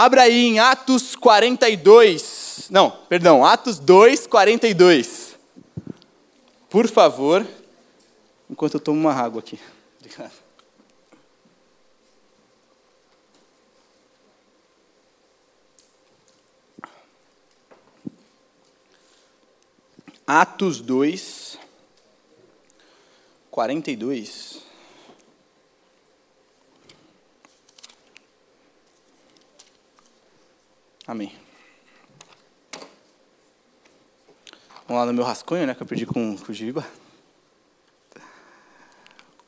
Abra aí em Atos 42. Não, perdão, Atos 2, 42. Por favor, enquanto eu tomo uma água aqui. Obrigado. Atos 2, 42. Amém. Vamos lá no meu rascunho, né, que eu perdi com, com o Giba.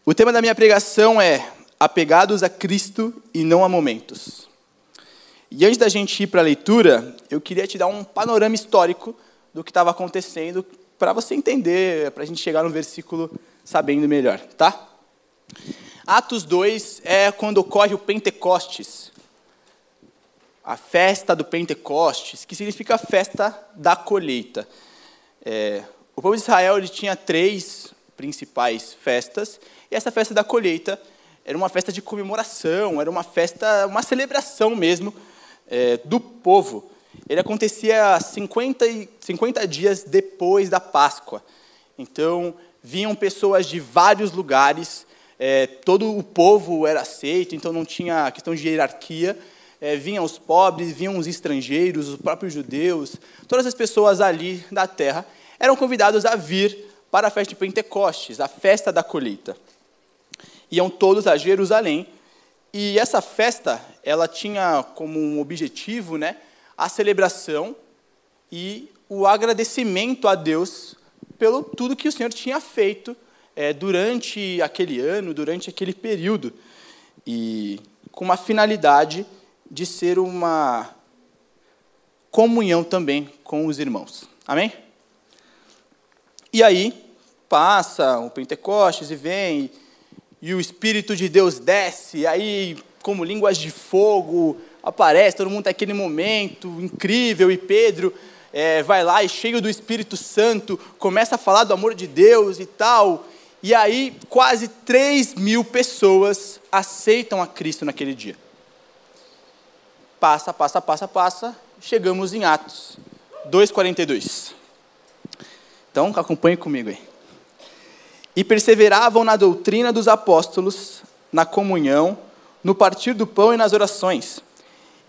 O tema da minha pregação é apegados a Cristo e não a momentos. E antes da gente ir para a leitura, eu queria te dar um panorama histórico do que estava acontecendo, para você entender, para a gente chegar no versículo sabendo melhor, tá? Atos 2 é quando ocorre o Pentecostes, a festa do Pentecostes, que significa a festa da colheita. É, o povo de Israel ele tinha três principais festas, e essa festa da colheita era uma festa de comemoração, era uma festa, uma celebração mesmo é, do povo ele acontecia 50, 50 dias depois da Páscoa. Então, vinham pessoas de vários lugares, é, todo o povo era aceito, então não tinha questão de hierarquia. É, vinham os pobres, vinham os estrangeiros, os próprios judeus, todas as pessoas ali da terra eram convidados a vir para a festa de Pentecostes, a festa da colheita. Iam todos a Jerusalém, e essa festa, ela tinha como um objetivo, né, a celebração e o agradecimento a Deus pelo tudo que o Senhor tinha feito é, durante aquele ano, durante aquele período, e com uma finalidade de ser uma comunhão também com os irmãos. Amém? E aí, passa o Pentecostes e vem, e o Espírito de Deus desce, aí, como línguas de fogo, aparece, todo mundo tem aquele momento incrível, e Pedro é, vai lá e cheio do Espírito Santo, começa a falar do amor de Deus e tal, e aí quase 3 mil pessoas aceitam a Cristo naquele dia. Passa, passa, passa, passa, chegamos em Atos 2,42. Então, acompanhe comigo aí. E perseveravam na doutrina dos apóstolos, na comunhão, no partir do pão e nas orações.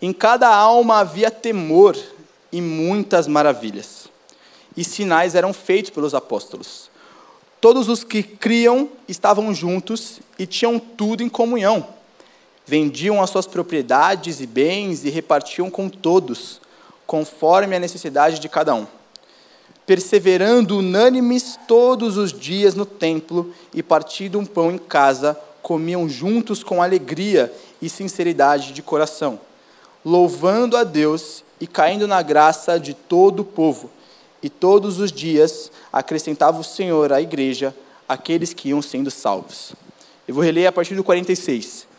Em cada alma havia temor e muitas maravilhas. E sinais eram feitos pelos apóstolos. Todos os que criam estavam juntos e tinham tudo em comunhão. Vendiam as suas propriedades e bens e repartiam com todos, conforme a necessidade de cada um. Perseverando unânimes todos os dias no templo e partindo um pão em casa, comiam juntos com alegria e sinceridade de coração louvando a Deus e caindo na graça de todo o povo. E todos os dias acrescentava o Senhor à igreja aqueles que iam sendo salvos. Eu vou reler a partir do 46.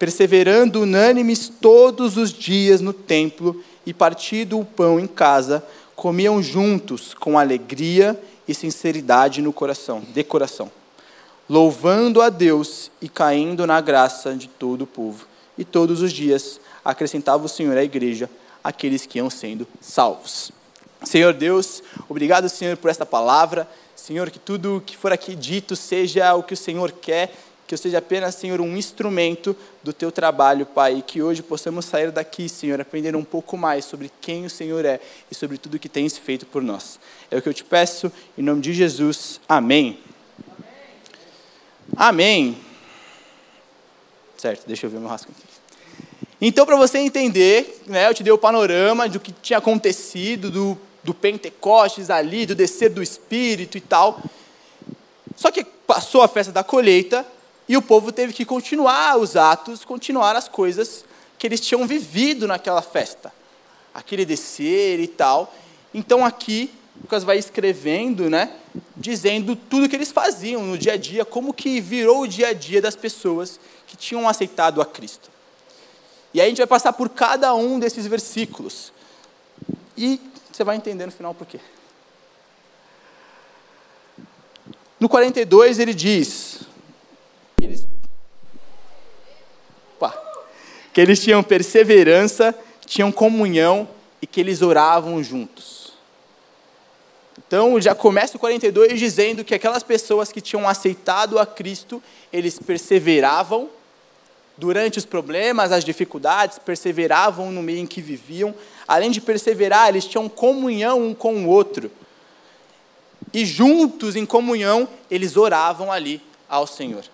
Perseverando unânimes todos os dias no templo e partindo o pão em casa, comiam juntos com alegria e sinceridade no coração, de coração, louvando a Deus e caindo na graça de todo o povo. E todos os dias acrescentava o Senhor à igreja aqueles que iam sendo salvos. Senhor Deus, obrigado, Senhor, por esta palavra. Senhor, que tudo que for aqui dito seja o que o Senhor quer, que eu seja apenas, Senhor, um instrumento do teu trabalho, Pai, e que hoje possamos sair daqui, Senhor, aprendendo um pouco mais sobre quem o Senhor é e sobre tudo que tens feito por nós. É o que eu te peço, em nome de Jesus. Amém. Amém. Certo, deixa eu ver meu rascunho aqui. Então, para você entender, né, eu te dei o panorama do que tinha acontecido, do, do Pentecostes ali, do descer do Espírito e tal. Só que passou a festa da colheita e o povo teve que continuar os atos, continuar as coisas que eles tinham vivido naquela festa. Aquele descer e tal. Então, aqui, Lucas vai escrevendo, né, dizendo tudo que eles faziam no dia a dia, como que virou o dia a dia das pessoas que tinham aceitado a Cristo. E aí a gente vai passar por cada um desses versículos. E você vai entender no final por quê. No 42 ele diz que eles, opa, que eles tinham perseverança, tinham comunhão e que eles oravam juntos. Então, já começa o 42 dizendo que aquelas pessoas que tinham aceitado a Cristo, eles perseveravam durante os problemas, as dificuldades, perseveravam no meio em que viviam. Além de perseverar, eles tinham comunhão um com o outro. E juntos, em comunhão, eles oravam ali ao Senhor.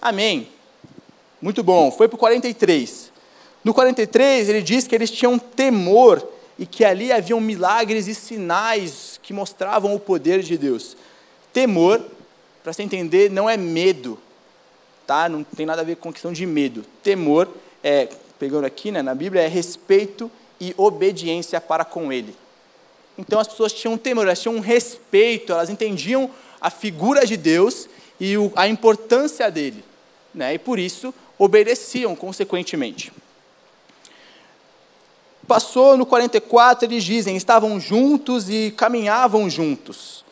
Amém. Muito bom. Foi para o 43. No 43, ele diz que eles tinham temor e que ali haviam milagres e sinais que mostravam o poder de Deus. Temor, para se entender, não é medo, tá? Não tem nada a ver com questão de medo. Temor é, pegando aqui, né, na Bíblia, é respeito e obediência para com Ele. Então as pessoas tinham temor, elas tinham respeito, elas entendiam a figura de Deus e a importância dele, né? E por isso obedeciam consequentemente. Passou no 44, eles dizem, estavam juntos e caminhavam juntos.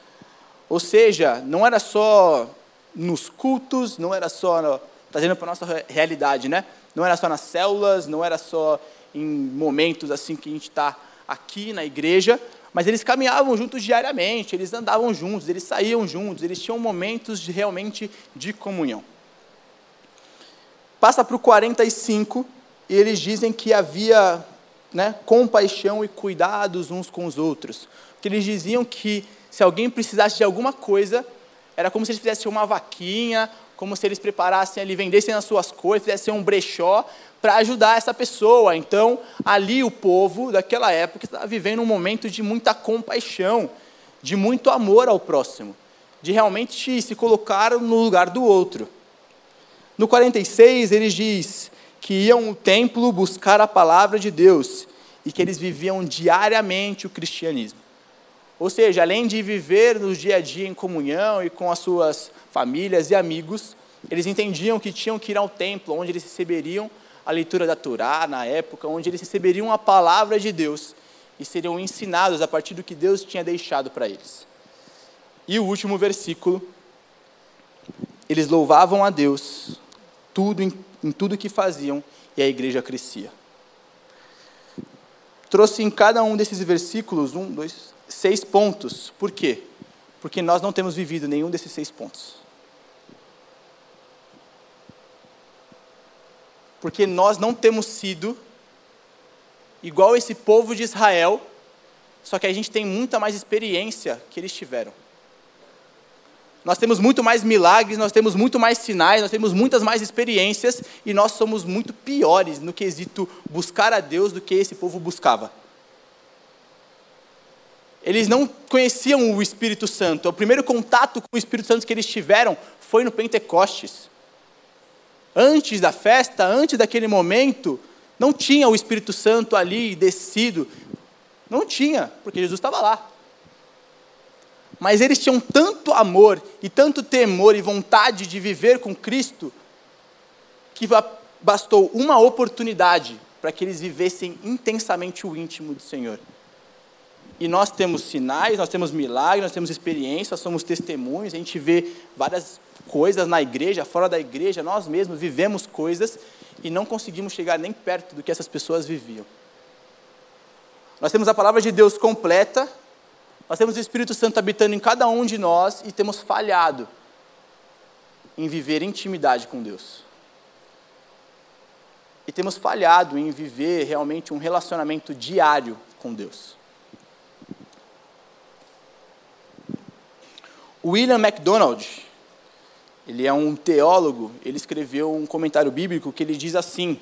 Ou seja, não era só nos cultos, não era só, trazendo para a nossa realidade, né? Não era só nas células, não era só em momentos assim que a gente está aqui na igreja, mas eles caminhavam juntos diariamente, eles andavam juntos, eles saíam juntos, eles tinham momentos de, realmente de comunhão. Passa para o 45 e eles dizem que havia né, compaixão e cuidados uns com os outros. Que eles diziam que se alguém precisasse de alguma coisa, era como se eles fizessem uma vaquinha, como se eles preparassem ali, vendessem as suas coisas, fizessem um brechó para ajudar essa pessoa. Então, ali o povo daquela época estava vivendo um momento de muita compaixão, de muito amor ao próximo, de realmente se colocar no lugar do outro. No 46, ele diz que iam ao templo buscar a palavra de Deus e que eles viviam diariamente o cristianismo. Ou seja, além de viver no dia a dia em comunhão e com as suas famílias e amigos, eles entendiam que tinham que ir ao templo, onde eles receberiam a leitura da Torá na época, onde eles receberiam a palavra de Deus e seriam ensinados a partir do que Deus tinha deixado para eles. E o último versículo, eles louvavam a Deus tudo em, em tudo que faziam e a igreja crescia. Trouxe em cada um desses versículos um, dois, seis pontos. Por quê? Porque nós não temos vivido nenhum desses seis pontos. porque nós não temos sido igual esse povo de Israel, só que a gente tem muita mais experiência que eles tiveram. Nós temos muito mais milagres, nós temos muito mais sinais, nós temos muitas mais experiências e nós somos muito piores no quesito buscar a Deus do que esse povo buscava. Eles não conheciam o Espírito Santo. O primeiro contato com o Espírito Santo que eles tiveram foi no Pentecostes antes da festa, antes daquele momento, não tinha o Espírito Santo ali descido. Não tinha, porque Jesus estava lá. Mas eles tinham tanto amor e tanto temor e vontade de viver com Cristo, que bastou uma oportunidade para que eles vivessem intensamente o íntimo do Senhor. E nós temos sinais, nós temos milagres, nós temos experiências, nós somos testemunhos, a gente vê várias coisas na igreja, fora da igreja, nós mesmos vivemos coisas e não conseguimos chegar nem perto do que essas pessoas viviam. Nós temos a palavra de Deus completa, nós temos o Espírito Santo habitando em cada um de nós e temos falhado em viver intimidade com Deus. E temos falhado em viver realmente um relacionamento diário com Deus. William MacDonald, ele é um teólogo, ele escreveu um comentário bíblico que ele diz assim,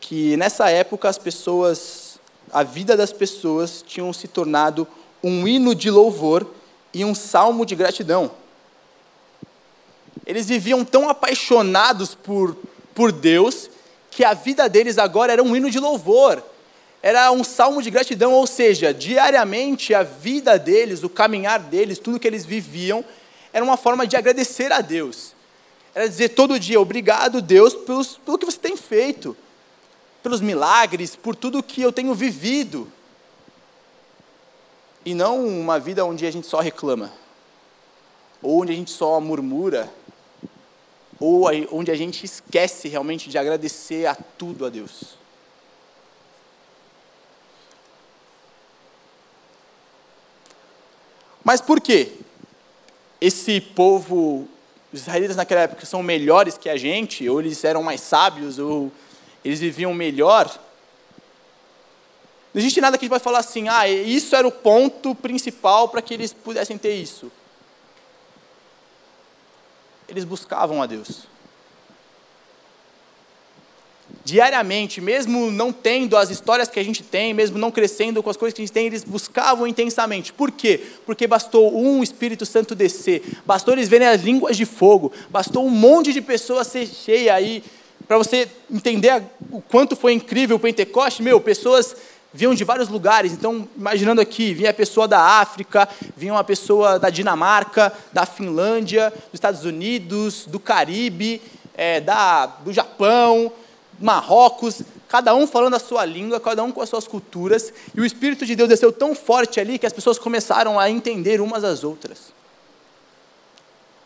que nessa época as pessoas, a vida das pessoas tinham se tornado um hino de louvor e um salmo de gratidão. Eles viviam tão apaixonados por, por Deus que a vida deles agora era um hino de louvor, era um salmo de gratidão, ou seja, diariamente a vida deles, o caminhar deles, tudo que eles viviam, era uma forma de agradecer a Deus. Era dizer todo dia, obrigado, Deus, pelos, pelo que você tem feito, pelos milagres, por tudo que eu tenho vivido. E não uma vida onde a gente só reclama, ou onde a gente só murmura, ou onde a gente esquece realmente de agradecer a tudo a Deus. Mas por que Esse povo, os israelitas naquela época, são melhores que a gente, ou eles eram mais sábios, ou eles viviam melhor. Não existe nada que a gente vai falar assim, ah, isso era o ponto principal para que eles pudessem ter isso. Eles buscavam a Deus diariamente, mesmo não tendo as histórias que a gente tem, mesmo não crescendo com as coisas que a gente tem, eles buscavam intensamente. Por quê? Porque bastou um Espírito Santo descer, bastou eles verem as línguas de fogo, bastou um monte de pessoas ser cheia aí, para você entender o quanto foi incrível o Pentecoste, meu, pessoas vinham de vários lugares. Então, imaginando aqui, vinha a pessoa da África, vinha uma pessoa da Dinamarca, da Finlândia, dos Estados Unidos, do Caribe, é, da, do Japão, Marrocos, cada um falando a sua língua, cada um com as suas culturas, e o Espírito de Deus desceu tão forte ali que as pessoas começaram a entender umas às outras.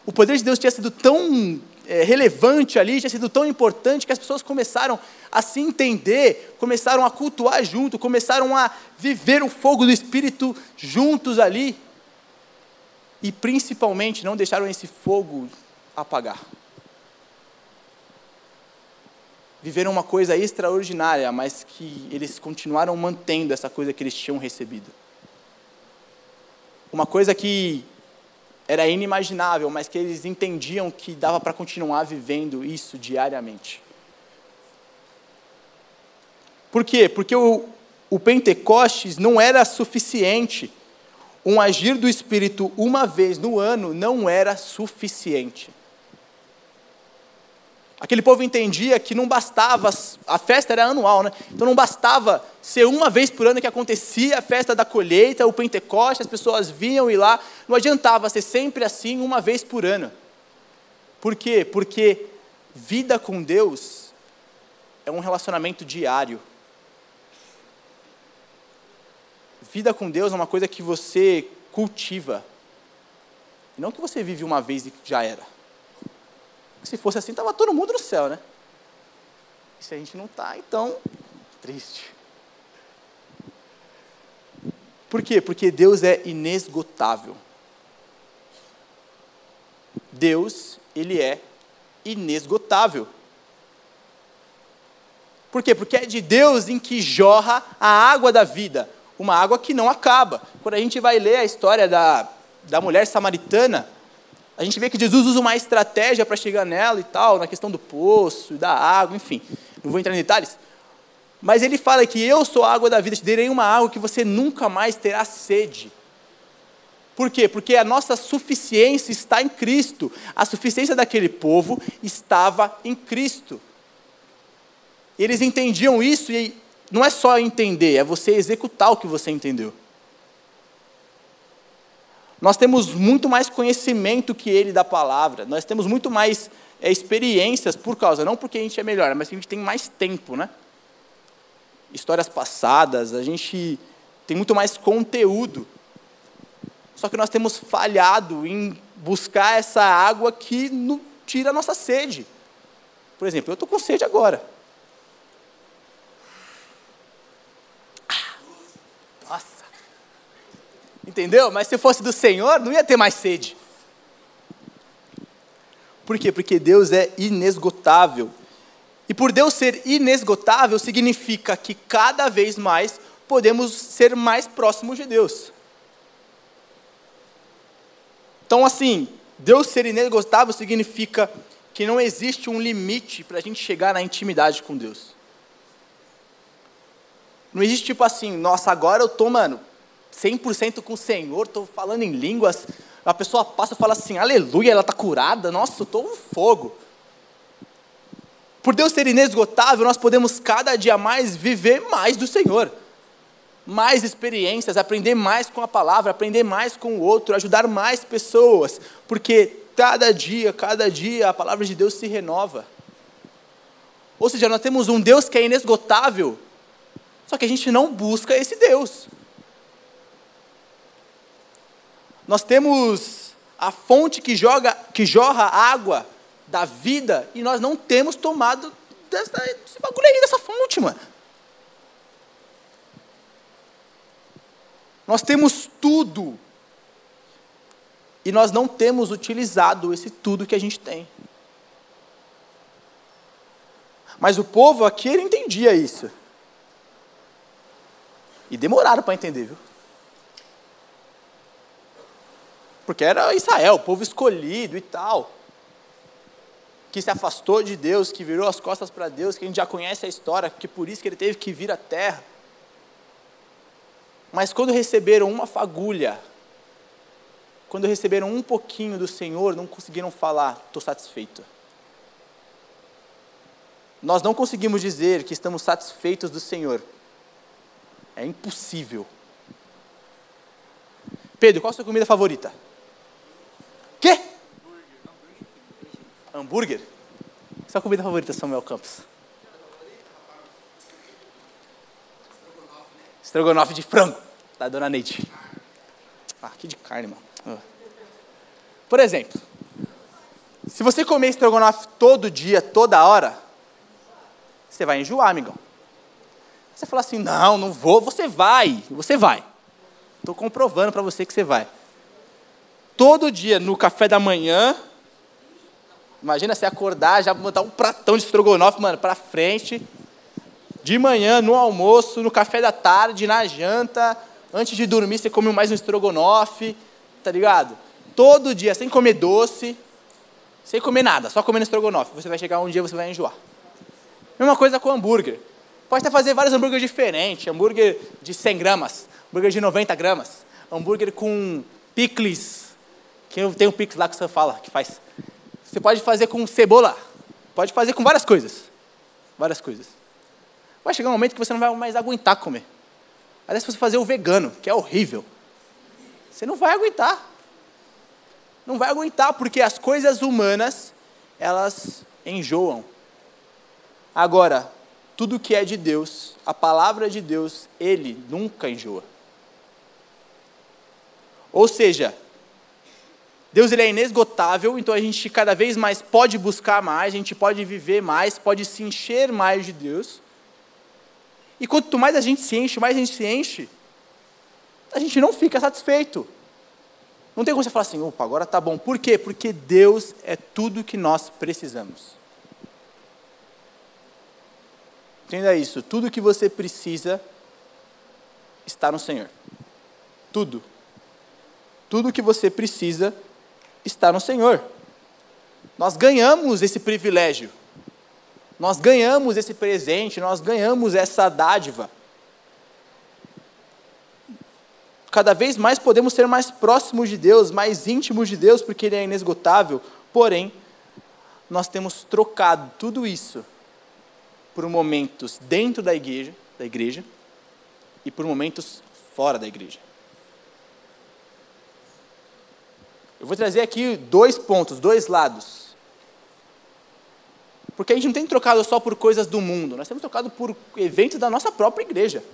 O poder de Deus tinha sido tão é, relevante ali, tinha sido tão importante que as pessoas começaram a se entender, começaram a cultuar junto, começaram a viver o fogo do Espírito juntos ali, e principalmente não deixaram esse fogo apagar viveram uma coisa extraordinária, mas que eles continuaram mantendo essa coisa que eles tinham recebido. Uma coisa que era inimaginável, mas que eles entendiam que dava para continuar vivendo isso diariamente. Por quê? Porque o, o Pentecostes não era suficiente. Um agir do Espírito uma vez no ano não era suficiente. Aquele povo entendia que não bastava, a festa era anual, né? Então não bastava ser uma vez por ano que acontecia a festa da colheita, o Pentecoste, as pessoas vinham e lá. Não adiantava ser sempre assim, uma vez por ano. Por quê? Porque vida com Deus é um relacionamento diário. Vida com Deus é uma coisa que você cultiva. Não que você vive uma vez e já era. Se fosse assim, estava todo mundo no céu, né? E se a gente não está, então, triste. Por quê? Porque Deus é inesgotável. Deus, ele é inesgotável. Por quê? Porque é de Deus em que jorra a água da vida, uma água que não acaba. Quando a gente vai ler a história da, da mulher samaritana, a gente vê que Jesus usa uma estratégia para chegar nela e tal, na questão do poço, da água, enfim. Não vou entrar em detalhes. Mas ele fala que eu sou a água da vida, te darei uma água que você nunca mais terá sede. Por quê? Porque a nossa suficiência está em Cristo. A suficiência daquele povo estava em Cristo. Eles entendiam isso e não é só entender, é você executar o que você entendeu. Nós temos muito mais conhecimento que ele da palavra, nós temos muito mais é, experiências por causa, não porque a gente é melhor, mas porque a gente tem mais tempo, né? Histórias passadas, a gente tem muito mais conteúdo. Só que nós temos falhado em buscar essa água que tira a nossa sede. Por exemplo, eu estou com sede agora. Entendeu? Mas se fosse do Senhor, não ia ter mais sede. Por quê? Porque Deus é inesgotável. E por Deus ser inesgotável, significa que cada vez mais podemos ser mais próximos de Deus. Então, assim, Deus ser inesgotável significa que não existe um limite para a gente chegar na intimidade com Deus. Não existe tipo assim, nossa, agora eu tô, mano, 100% com o Senhor, estou falando em línguas. A pessoa passa e fala assim, aleluia, ela está curada. Nossa, estou no fogo. Por Deus ser inesgotável, nós podemos cada dia mais viver mais do Senhor. Mais experiências, aprender mais com a palavra, aprender mais com o outro, ajudar mais pessoas. Porque cada dia, cada dia, a palavra de Deus se renova. Ou seja, nós temos um Deus que é inesgotável, só que a gente não busca esse Deus. Nós temos a fonte que, joga, que jorra água da vida e nós não temos tomado dessa, desse bagulho aí, dessa fonte, mano. Nós temos tudo E nós não temos utilizado esse tudo que a gente tem. Mas o povo aqui, ele entendia isso. E demoraram para entender, viu? Porque era Israel, o povo escolhido e tal. Que se afastou de Deus, que virou as costas para Deus, que a gente já conhece a história, que por isso que ele teve que vir à terra. Mas quando receberam uma fagulha, quando receberam um pouquinho do Senhor, não conseguiram falar, estou satisfeito. Nós não conseguimos dizer que estamos satisfeitos do Senhor. É impossível. Pedro, qual a sua comida favorita? Quê? Hambúrguer. Sua comida favorita, Samuel Campos? Estrogonofe de frango, da dona Neide. Ah, que de carne, mano. Ah. Por exemplo, se você comer estrogonofe todo dia, toda hora, você vai enjoar, amigão. Você fala assim: não, não vou, você vai, você vai. Estou comprovando para você que você vai. Todo dia no café da manhã, imagina você acordar, já botar um pratão de estrogonofe, mano, para frente. De manhã, no almoço, no café da tarde, na janta, antes de dormir, você come mais um estrogonofe, tá ligado? Todo dia, sem comer doce, sem comer nada, só comendo estrogonofe. Você vai chegar um dia, você vai enjoar. Mesma coisa com hambúrguer. Pode até fazer vários hambúrgueres diferentes. Hambúrguer de 100 gramas, hambúrguer de 90 gramas, hambúrguer com picles, que tem um picles lá que você fala, que faz. Você pode fazer com cebola, pode fazer com várias coisas. Várias coisas. Vai chegar um momento que você não vai mais aguentar comer. Aliás, se você fazer o vegano, que é horrível, você não vai aguentar. Não vai aguentar, porque as coisas humanas, elas enjoam. Agora, tudo que é de Deus, a palavra de Deus, ele nunca enjoa. Ou seja, Deus ele é inesgotável, então a gente cada vez mais pode buscar mais, a gente pode viver mais, pode se encher mais de Deus. E quanto mais a gente se enche, mais a gente se enche, a gente não fica satisfeito. Não tem como você falar assim, opa, agora tá bom. Por quê? Porque Deus é tudo que nós precisamos. Entenda isso. Tudo que você precisa está no Senhor. Tudo. Tudo que você precisa está no Senhor. Nós ganhamos esse privilégio. Nós ganhamos esse presente, nós ganhamos essa dádiva. Cada vez mais podemos ser mais próximos de Deus, mais íntimos de Deus, porque Ele é inesgotável. Porém, nós temos trocado tudo isso por momentos dentro da igreja, da igreja e por momentos fora da igreja. Eu vou trazer aqui dois pontos, dois lados. Porque a gente não tem trocado só por coisas do mundo, nós temos trocado por eventos da nossa própria igreja.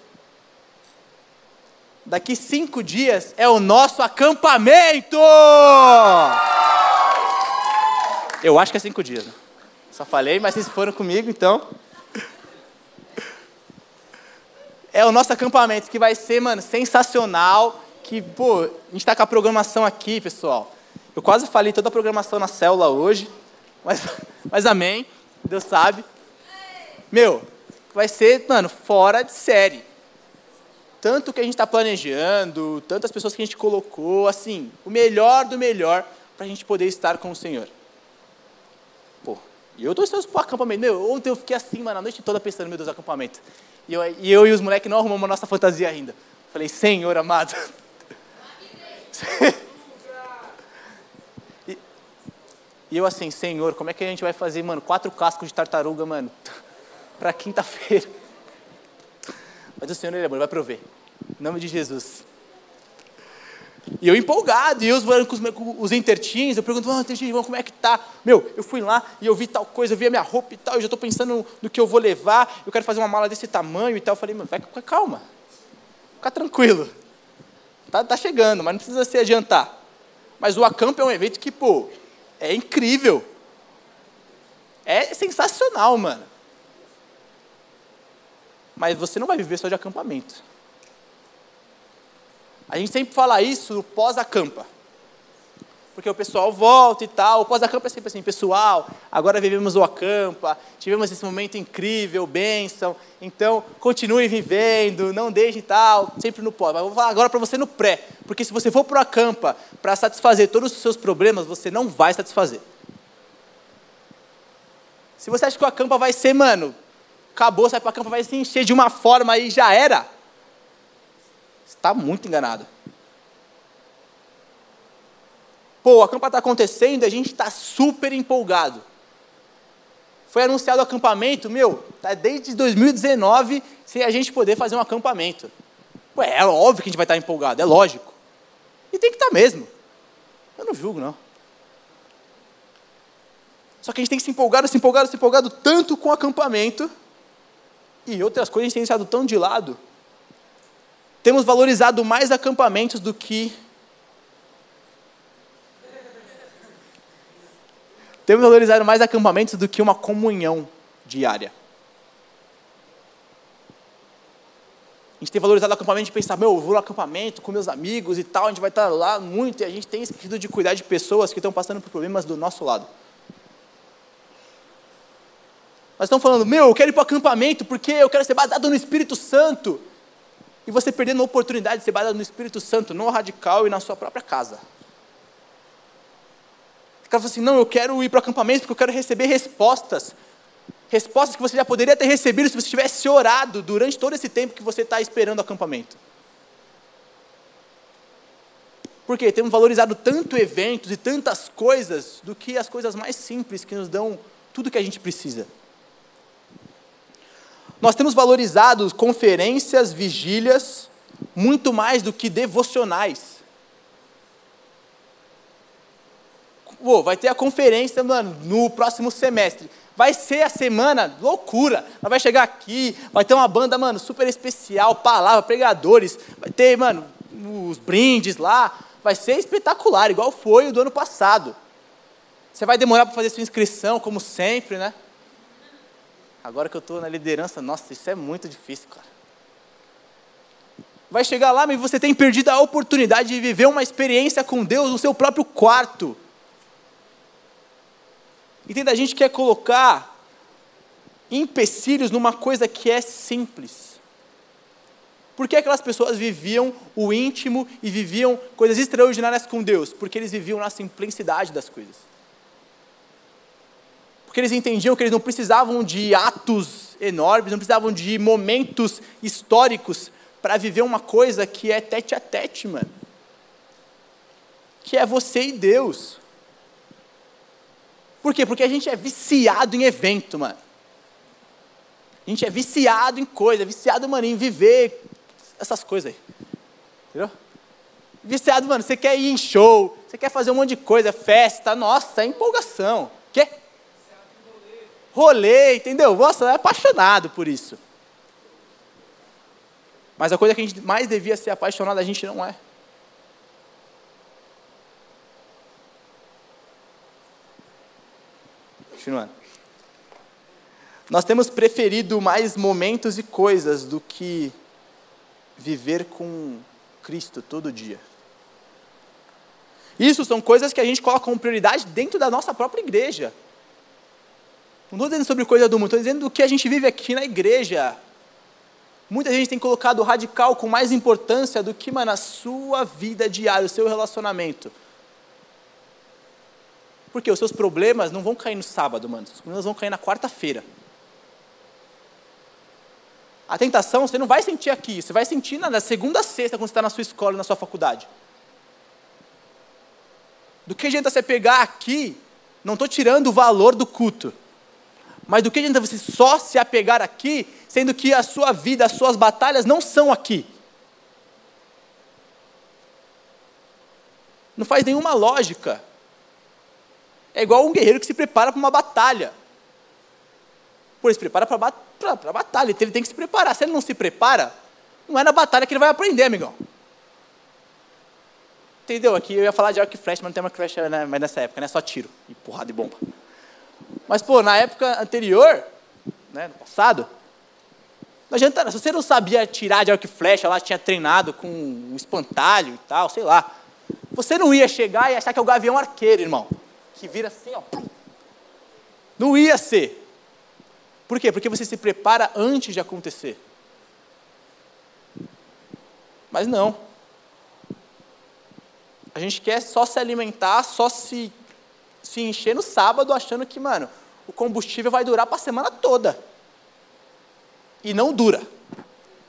Daqui cinco dias é o nosso acampamento! Eu acho que é cinco dias. Né? Só falei, mas vocês foram comigo, então. é o nosso acampamento, que vai ser, mano, sensacional. Que, pô, a gente está com a programação aqui, pessoal. Eu quase falei toda a programação na célula hoje, mas, mas amém, Deus sabe. Meu, vai ser, mano, fora de série. Tanto que a gente está planejando, tantas pessoas que a gente colocou, assim, o melhor do melhor para a gente poder estar com o Senhor. Pô, e eu estou ansioso para o acampamento. Meu, ontem eu fiquei assim, mano, a noite toda pensando, meu Deus, acampamento. E eu, e, eu e os moleques não arrumamos a nossa fantasia ainda. Falei, Senhor amado. e, e eu assim, Senhor, como é que a gente vai fazer, mano, quatro cascos de tartaruga, mano, para quinta-feira? Mas o Senhor, Ele é bom, Ele vai prover. Em nome de Jesus. E eu empolgado, e eu com os, com os intertins, eu pergunto, ah, intertinho, como é que tá? Meu, eu fui lá e eu vi tal coisa, eu vi a minha roupa e tal, eu já estou pensando no, que eu vou levar, eu quero fazer uma mala desse tamanho e tal. Eu falei, mano, vai com calma, fica tranquilo. Tá, tá chegando, mas não precisa se adiantar. Mas o acampo é um evento que, pô, é incrível. É sensacional, mano. Mas você não vai viver só de acampamento. A gente sempre fala isso pós-acampa. Porque o pessoal volta e tal. O pós-acampa é sempre assim, pessoal, agora vivemos o acampa, tivemos esse momento incrível, bênção, então continue vivendo, não deixe tal, sempre no pós. Mas vou falar agora para você no pré, porque se você for para o acampa para satisfazer todos os seus problemas, você não vai satisfazer. Se você acha que o acampa vai ser, mano, acabou, sai para o acampa, vai se encher de uma forma e já era, está muito enganado. Pô, o acampa está acontecendo e a gente está super empolgado. Foi anunciado o acampamento, meu, tá desde 2019 sem a gente poder fazer um acampamento. Ué, é óbvio que a gente vai estar tá empolgado, é lógico. E tem que estar tá mesmo. Eu não julgo, não. Só que a gente tem se empolgar, se empolgar, se empolgado tanto com o acampamento e outras coisas a gente tem deixado tão de lado. Temos valorizado mais acampamentos do que Temos valorizado mais acampamentos do que uma comunhão diária. A gente tem valorizado o acampamento de pensar, meu, eu vou no acampamento com meus amigos e tal, a gente vai estar lá muito, e a gente tem esquecido de cuidar de pessoas que estão passando por problemas do nosso lado. Nós estamos falando, meu, eu quero ir para o acampamento porque eu quero ser baseado no Espírito Santo. E você perdendo a oportunidade de ser baseado no Espírito Santo, no radical e na sua própria casa. Cara fala assim: não, eu quero ir para o acampamento porque eu quero receber respostas. Respostas que você já poderia ter recebido se você tivesse orado durante todo esse tempo que você está esperando o acampamento. Por quê? Temos valorizado tanto eventos e tantas coisas do que as coisas mais simples que nos dão tudo que a gente precisa. Nós temos valorizado conferências, vigílias, muito mais do que devocionais. Pô, vai ter a conferência, mano, no próximo semestre. Vai ser a semana loucura. Nós vai chegar aqui, vai ter uma banda, mano, super especial, palavra, pregadores, vai ter, mano, os brindes lá. Vai ser espetacular, igual foi o do ano passado. Você vai demorar para fazer sua inscrição, como sempre, né? Agora que eu estou na liderança, nossa, isso é muito difícil, cara. Vai chegar lá, mas você tem perdido a oportunidade de viver uma experiência com Deus no seu próprio quarto. Entenda, a gente quer colocar empecilhos numa coisa que é simples. Por que aquelas pessoas viviam o íntimo e viviam coisas extraordinárias com Deus? Porque eles viviam na simplicidade das coisas. Porque eles entendiam que eles não precisavam de atos enormes, não precisavam de momentos históricos para viver uma coisa que é tete a tete, mano. Que é você e Deus. Por quê? Porque a gente é viciado em evento, mano. A gente é viciado em coisa, viciado, mano, em viver essas coisas aí. Entendeu? Viciado, mano, você quer ir em show, você quer fazer um monte de coisa, festa, nossa, é empolgação. Quê? Rolê, entendeu? Nossa, é apaixonado por isso. Mas a coisa que a gente mais devia ser apaixonado, a gente não é. Continuando. Nós temos preferido mais momentos e coisas do que viver com Cristo todo dia. Isso são coisas que a gente coloca como prioridade dentro da nossa própria igreja. Não estou dizendo sobre coisa do mundo, estou dizendo do que a gente vive aqui na igreja. Muita gente tem colocado o radical com mais importância do que, mano, a sua vida diária, o seu relacionamento. Porque os seus problemas não vão cair no sábado, mano. Os seus problemas vão cair na quarta-feira. A tentação você não vai sentir aqui, você vai sentir na segunda sexta, quando você está na sua escola, na sua faculdade. Do que adianta você pegar aqui, não estou tirando o valor do culto, mas do que adianta você só se apegar aqui, sendo que a sua vida, as suas batalhas não são aqui. Não faz nenhuma lógica. É igual um guerreiro que se prepara para uma batalha. Ele se prepara para a batalha, então ele tem que se preparar. Se ele não se prepara, não é na batalha que ele vai aprender, amigão. Entendeu? Aqui eu ia falar de arco e flecha, mas não tem uma flecha né, mais nessa época, né? Só tiro e porrada de bomba. Mas, pô, na época anterior, né, no passado, não adianta, se você não sabia tirar de arco e flecha, lá tinha treinado com um espantalho e tal, sei lá. Você não ia chegar e achar que é o gavião arqueiro, irmão. Que vira assim, ó. Não ia ser. Por quê? Porque você se prepara antes de acontecer. Mas não. A gente quer só se alimentar, só se, se encher no sábado, achando que, mano, o combustível vai durar para a semana toda. E não dura.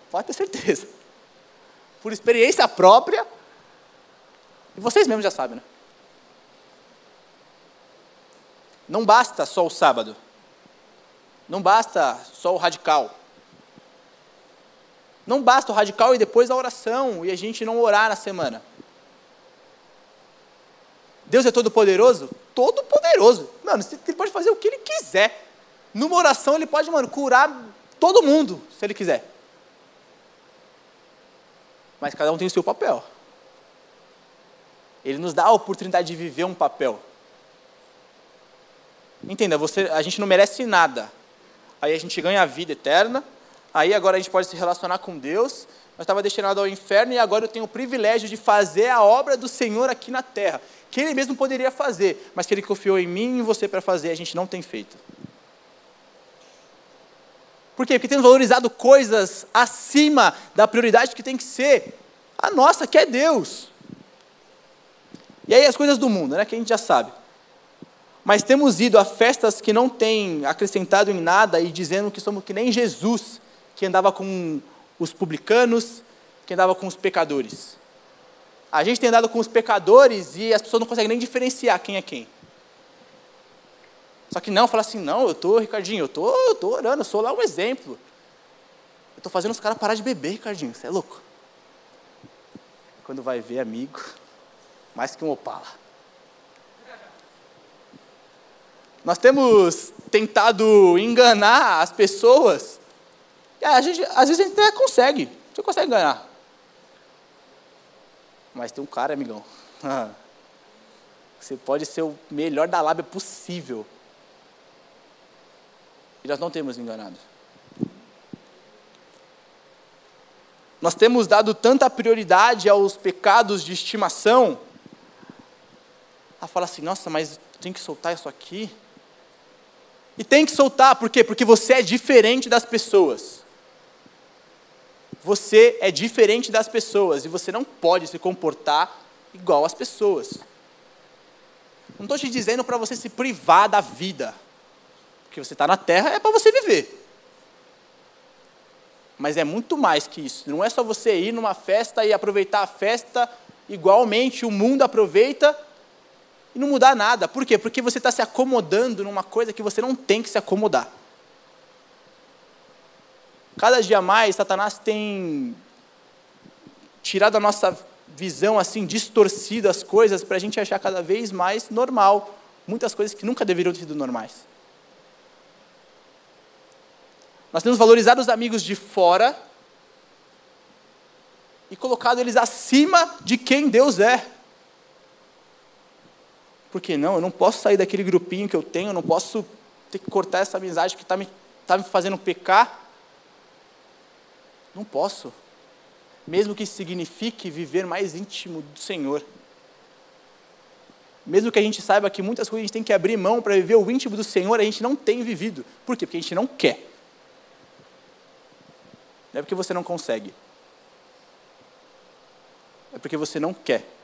Pode ter certeza. Por experiência própria. E vocês mesmos já sabem, né? Não basta só o sábado. Não basta só o radical. Não basta o radical e depois a oração e a gente não orar na semana. Deus é todo poderoso? Todo poderoso. Mano, ele pode fazer o que ele quiser. Numa oração ele pode, mano, curar todo mundo, se ele quiser. Mas cada um tem o seu papel. Ele nos dá a oportunidade de viver um papel. Entenda, você, a gente não merece nada. Aí a gente ganha a vida eterna. Aí agora a gente pode se relacionar com Deus. Eu estava destinado ao inferno e agora eu tenho o privilégio de fazer a obra do Senhor aqui na terra. Que Ele mesmo poderia fazer, mas que Ele confiou em mim e em você para fazer, a gente não tem feito. Por quê? Porque temos valorizado coisas acima da prioridade que tem que ser a nossa, que é Deus. E aí as coisas do mundo, né, que a gente já sabe. Mas temos ido a festas que não têm acrescentado em nada e dizendo que somos que nem Jesus, que andava com os publicanos, que andava com os pecadores. A gente tem andado com os pecadores e as pessoas não conseguem nem diferenciar quem é quem. Só que não, fala assim, não, eu tô, Ricardinho, eu tô, eu tô orando, eu sou lá um exemplo. Eu tô fazendo os caras parar de beber, Ricardinho, você é louco. Quando vai ver, amigo, mais que um opala. Nós temos tentado enganar as pessoas. A gente, às vezes a gente até consegue. Você consegue enganar. Mas tem um cara, amigão. Você pode ser o melhor da lábia possível. E nós não temos enganado. Nós temos dado tanta prioridade aos pecados de estimação, a falar assim, nossa, mas tem que soltar isso aqui. E tem que soltar, por quê? Porque você é diferente das pessoas. Você é diferente das pessoas e você não pode se comportar igual às pessoas. Não estou te dizendo para você se privar da vida. Porque você está na terra é para você viver. Mas é muito mais que isso. Não é só você ir numa festa e aproveitar a festa igualmente o mundo aproveita e não mudar nada. Por quê? Porque você está se acomodando numa coisa que você não tem que se acomodar. Cada dia mais, Satanás tem tirado a nossa visão assim, distorcida as coisas, para a gente achar cada vez mais normal. Muitas coisas que nunca deveriam ter sido normais. Nós temos valorizado os amigos de fora e colocado eles acima de quem Deus é. Porque não, eu não posso sair daquele grupinho que eu tenho, eu não posso ter que cortar essa amizade que está me, tá me fazendo pecar. Não posso. Mesmo que signifique viver mais íntimo do Senhor. Mesmo que a gente saiba que muitas coisas a gente tem que abrir mão para viver o íntimo do Senhor, a gente não tem vivido. Por quê? Porque a gente não quer. Não é porque você não consegue. É porque você não quer.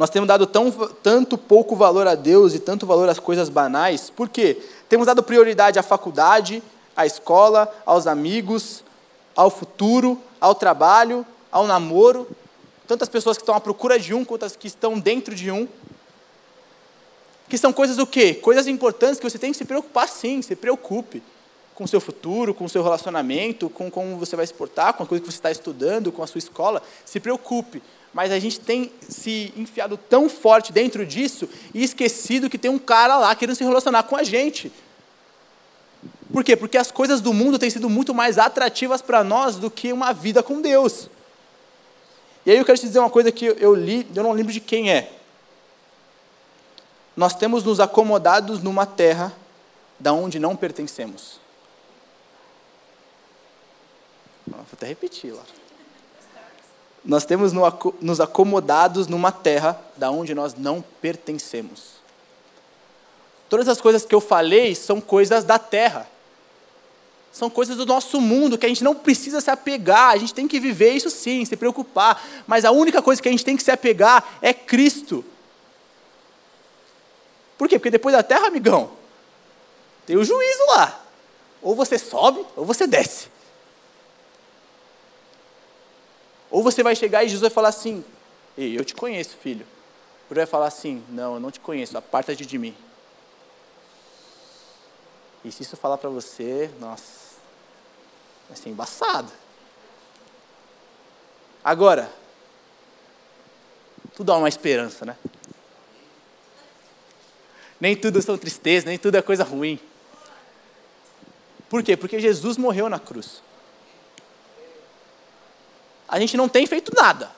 Nós temos dado tão, tanto pouco valor a Deus e tanto valor às coisas banais, por quê? Temos dado prioridade à faculdade, à escola, aos amigos, ao futuro, ao trabalho, ao namoro. Tantas pessoas que estão à procura de um, quanto as que estão dentro de um. Que são coisas o quê? Coisas importantes que você tem que se preocupar sim, se preocupe com o seu futuro, com o seu relacionamento, com como você vai se portar, com a coisa que você está estudando, com a sua escola. Se preocupe mas a gente tem se enfiado tão forte dentro disso e esquecido que tem um cara lá querendo se relacionar com a gente. Por quê? Porque as coisas do mundo têm sido muito mais atrativas para nós do que uma vida com Deus. E aí eu quero te dizer uma coisa que eu li, eu não lembro de quem é. Nós temos nos acomodados numa terra da onde não pertencemos. Vou até repetir lá. Nós temos nos acomodados numa terra da onde nós não pertencemos. Todas as coisas que eu falei são coisas da terra. São coisas do nosso mundo que a gente não precisa se apegar, a gente tem que viver isso sim, se preocupar, mas a única coisa que a gente tem que se apegar é Cristo. Por quê? Porque depois da terra, amigão, tem o juízo lá. Ou você sobe, ou você desce. Ou você vai chegar e Jesus vai falar assim: Ei, eu te conheço, filho. Ou vai falar assim: Não, eu não te conheço, aparta-te de mim. E se isso falar para você, nossa, vai ser embaçado. Agora, tudo há uma esperança, né? Nem tudo são tristeza, nem tudo é coisa ruim. Por quê? Porque Jesus morreu na cruz. A gente não tem feito nada.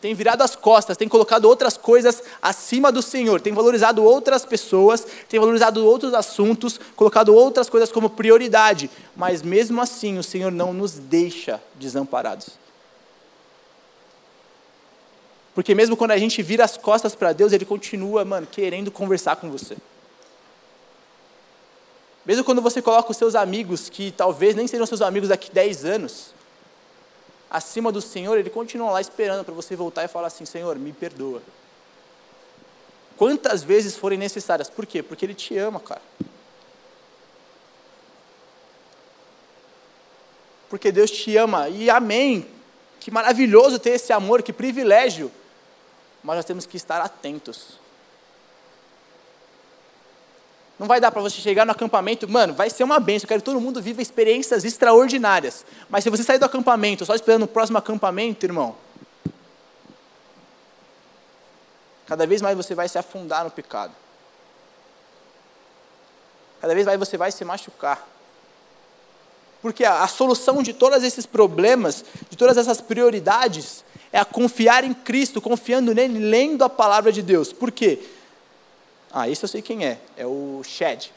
Tem virado as costas, tem colocado outras coisas acima do Senhor, tem valorizado outras pessoas, tem valorizado outros assuntos, colocado outras coisas como prioridade. Mas mesmo assim, o Senhor não nos deixa desamparados. Porque mesmo quando a gente vira as costas para Deus, Ele continua, mano, querendo conversar com você. Mesmo quando você coloca os seus amigos, que talvez nem sejam seus amigos daqui 10 anos, acima do Senhor, Ele continua lá esperando para você voltar e falar assim: Senhor, me perdoa. Quantas vezes forem necessárias. Por quê? Porque Ele te ama, cara. Porque Deus te ama. E amém. Que maravilhoso ter esse amor, que privilégio. Mas nós temos que estar atentos. Não vai dar para você chegar no acampamento, mano, vai ser uma benção, eu quero que todo mundo viva experiências extraordinárias. Mas se você sair do acampamento só esperando o próximo acampamento, irmão, cada vez mais você vai se afundar no pecado. Cada vez mais você vai se machucar. Porque a, a solução de todos esses problemas, de todas essas prioridades, é a confiar em Cristo, confiando nele, lendo a palavra de Deus. Por quê? Ah, esse eu sei quem é. É o Shed.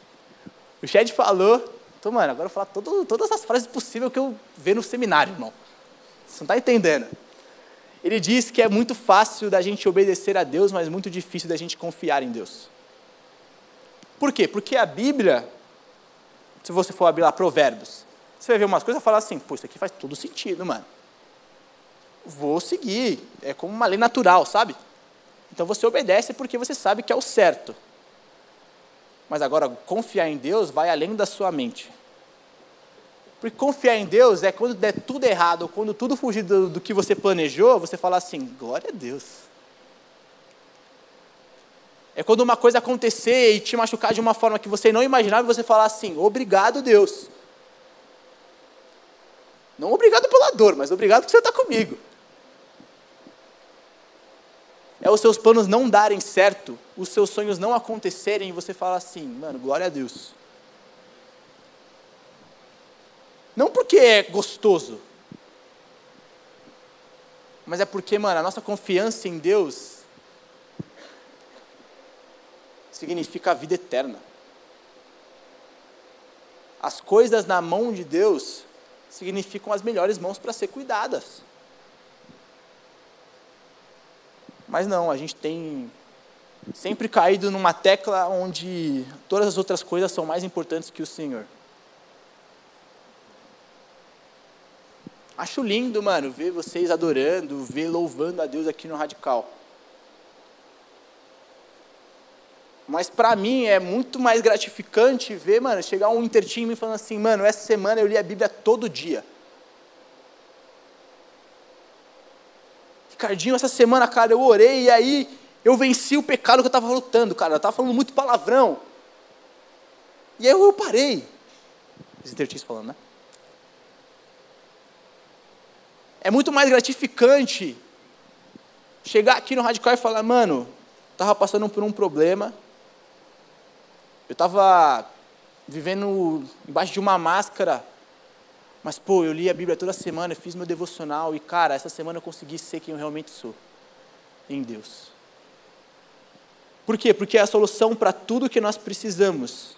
O Shed falou. Então, mano, agora eu vou falar todo, todas as frases possíveis que eu vejo no seminário, irmão. Você não está entendendo. Ele diz que é muito fácil da gente obedecer a Deus, mas muito difícil da gente confiar em Deus. Por quê? Porque a Bíblia, se você for abrir lá Provérbios, você vai ver umas coisas e falar assim, pô, isso aqui faz todo sentido, mano. Vou seguir, é como uma lei natural, sabe? Então você obedece porque você sabe que é o certo. Mas agora, confiar em Deus vai além da sua mente. Porque confiar em Deus é quando der tudo errado, ou quando tudo fugir do, do que você planejou, você fala assim: glória a Deus. É quando uma coisa acontecer e te machucar de uma forma que você não imaginava, você falar assim: obrigado, Deus. Não obrigado pela dor, mas obrigado que você está comigo é os seus planos não darem certo, os seus sonhos não acontecerem e você fala assim, mano, glória a Deus. Não porque é gostoso, mas é porque, mano, a nossa confiança em Deus significa a vida eterna. As coisas na mão de Deus significam as melhores mãos para ser cuidadas. Mas não, a gente tem sempre caído numa tecla onde todas as outras coisas são mais importantes que o Senhor. Acho lindo, mano, ver vocês adorando, ver louvando a Deus aqui no Radical. Mas para mim é muito mais gratificante ver, mano, chegar um intertime me falando assim, mano, essa semana eu li a Bíblia todo dia. Ricardinho, essa semana, cara, eu orei e aí eu venci o pecado que eu estava lutando, cara. Eu estava falando muito palavrão. E aí eu parei. Esse Tertis falando, né? É muito mais gratificante chegar aqui no Radical e falar, mano, estava passando por um problema, eu estava vivendo embaixo de uma máscara mas, pô, eu li a Bíblia toda semana, fiz meu devocional e, cara, essa semana eu consegui ser quem eu realmente sou em Deus. Por quê? Porque é a solução para tudo que nós precisamos.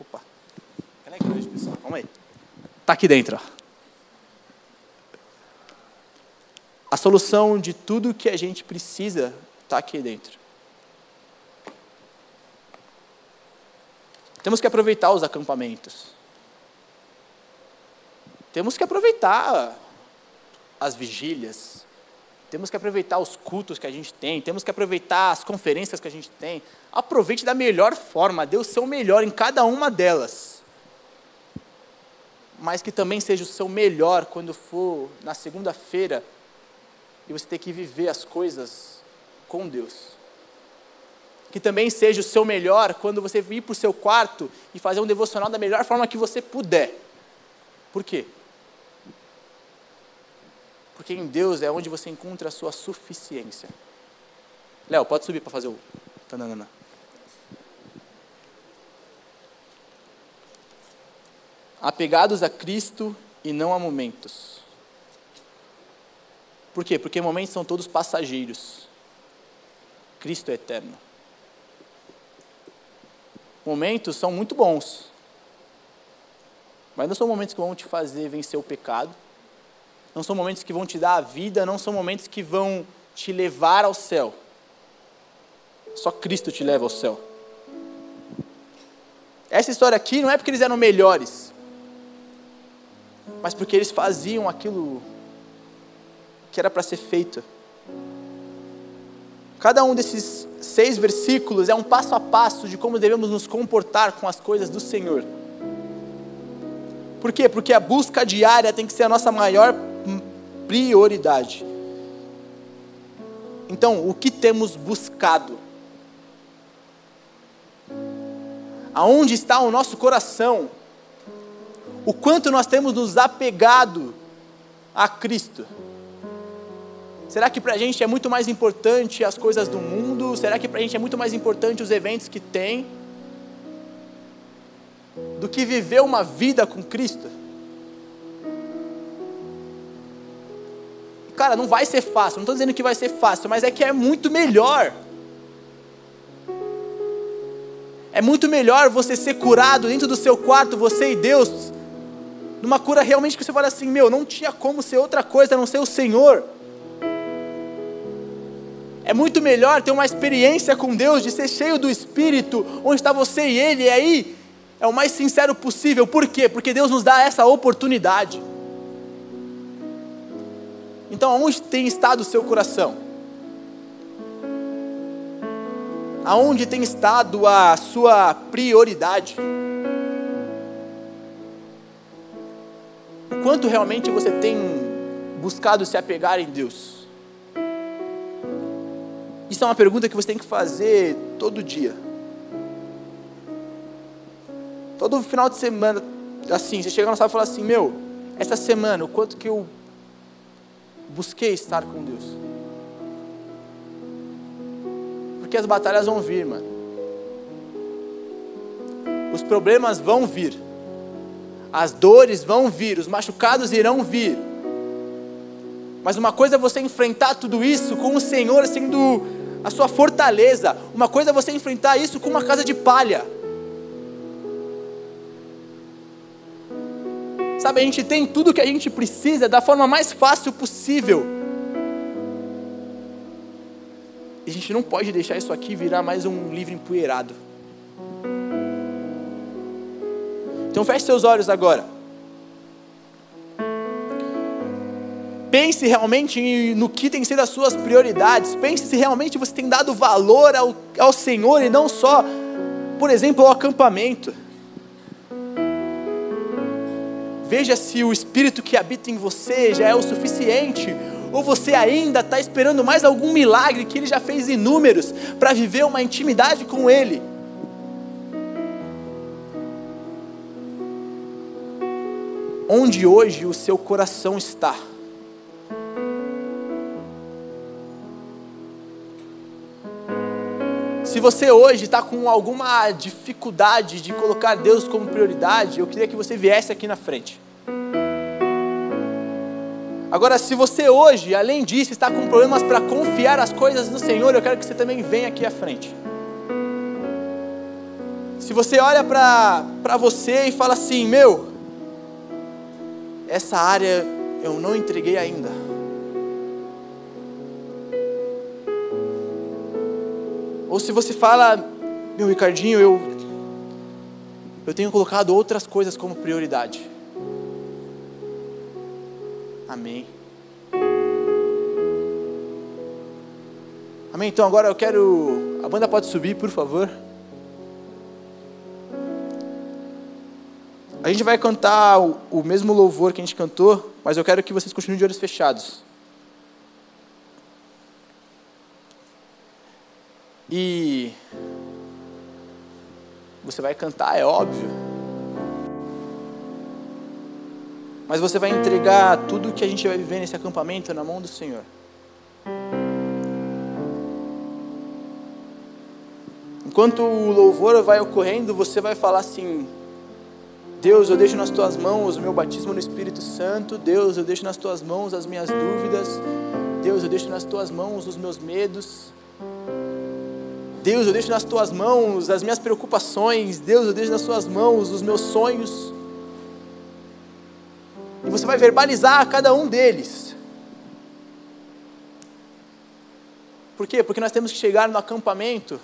Opa, cadê a igreja, pessoal? Calma aí. Está aqui dentro. A solução de tudo que a gente precisa está aqui dentro. Temos que aproveitar os acampamentos. Temos que aproveitar as vigílias. Temos que aproveitar os cultos que a gente tem. Temos que aproveitar as conferências que a gente tem. Aproveite da melhor forma. Dê o seu melhor em cada uma delas. Mas que também seja o seu melhor quando for na segunda-feira e você ter que viver as coisas com Deus. Que também seja o seu melhor quando você ir para o seu quarto e fazer um devocional da melhor forma que você puder. Por quê? Porque em Deus é onde você encontra a sua suficiência. Léo, pode subir para fazer o. Tananana. Apegados a Cristo e não a momentos. Por quê? Porque momentos são todos passageiros. Cristo é eterno. Momentos são muito bons. Mas não são momentos que vão te fazer vencer o pecado. Não são momentos que vão te dar a vida, não são momentos que vão te levar ao céu. Só Cristo te leva ao céu. Essa história aqui não é porque eles eram melhores, mas porque eles faziam aquilo que era para ser feito. Cada um desses seis versículos é um passo a passo de como devemos nos comportar com as coisas do Senhor. Por quê? Porque a busca diária tem que ser a nossa maior prioridade. Então, o que temos buscado? Aonde está o nosso coração? O quanto nós temos nos apegado a Cristo? Será que para a gente é muito mais importante as coisas do mundo? Será que para a gente é muito mais importante os eventos que tem? Do que viver uma vida com Cristo? Cara, não vai ser fácil, não estou dizendo que vai ser fácil, mas é que é muito melhor. É muito melhor você ser curado dentro do seu quarto, você e Deus, numa cura realmente que você fala assim: meu, não tinha como ser outra coisa a não ser o Senhor. É muito melhor ter uma experiência com Deus, de ser cheio do Espírito, onde está você e Ele, e aí é o mais sincero possível. Por quê? Porque Deus nos dá essa oportunidade. Então, aonde tem estado o seu coração? Aonde tem estado a sua prioridade? O quanto realmente você tem buscado se apegar em Deus? Isso é uma pergunta que você tem que fazer todo dia. Todo final de semana, assim, você chega no sábado e fala assim: Meu, essa semana, o quanto que eu busquei estar com Deus. Porque as batalhas vão vir, mano. Os problemas vão vir. As dores vão vir, os machucados irão vir. Mas uma coisa é você enfrentar tudo isso com o Senhor sendo a sua fortaleza. Uma coisa é você enfrentar isso com uma casa de palha. Sabe, a gente tem tudo que a gente precisa da forma mais fácil possível. E a gente não pode deixar isso aqui virar mais um livro empoeirado. Então feche seus olhos agora. Pense realmente no que tem sido as suas prioridades. Pense se realmente você tem dado valor ao, ao Senhor e não só, por exemplo, ao acampamento. Veja se o Espírito que habita em você já é o suficiente, ou você ainda está esperando mais algum milagre que Ele já fez inúmeros para viver uma intimidade com Ele. Onde hoje o seu coração está? Se você hoje está com alguma dificuldade de colocar Deus como prioridade, eu queria que você viesse aqui na frente. Agora, se você hoje, além disso, está com problemas para confiar as coisas no Senhor, eu quero que você também venha aqui à frente. Se você olha para você e fala assim: Meu, essa área eu não entreguei ainda. Ou se você fala, meu Ricardinho, eu, eu tenho colocado outras coisas como prioridade. Amém. Amém. Então agora eu quero. A banda pode subir, por favor. A gente vai cantar o, o mesmo louvor que a gente cantou, mas eu quero que vocês continuem de olhos fechados. E você vai cantar, é óbvio. Mas você vai entregar tudo que a gente vai viver nesse acampamento na mão do Senhor. Enquanto o louvor vai ocorrendo, você vai falar assim: Deus, eu deixo nas tuas mãos o meu batismo no Espírito Santo. Deus, eu deixo nas tuas mãos as minhas dúvidas. Deus, eu deixo nas tuas mãos os meus medos. Deus, eu deixo nas tuas mãos as minhas preocupações. Deus, eu deixo nas tuas mãos os meus sonhos. E você vai verbalizar cada um deles. Por quê? Porque nós temos que chegar no acampamento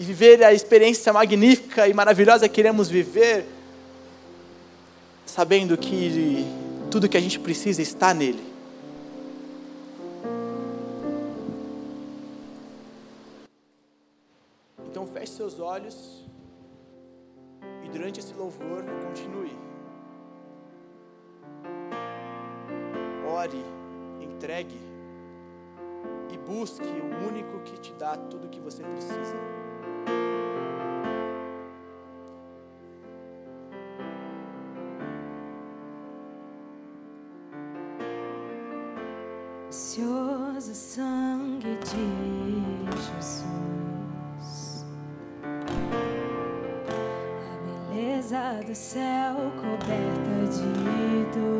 e viver a experiência magnífica e maravilhosa que queremos viver, sabendo que tudo que a gente precisa está nele. Feche seus olhos e durante esse louvor continue. Ore, entregue e busque o único que te dá tudo o que você precisa. Precioso sangue de do céu coberta de dor,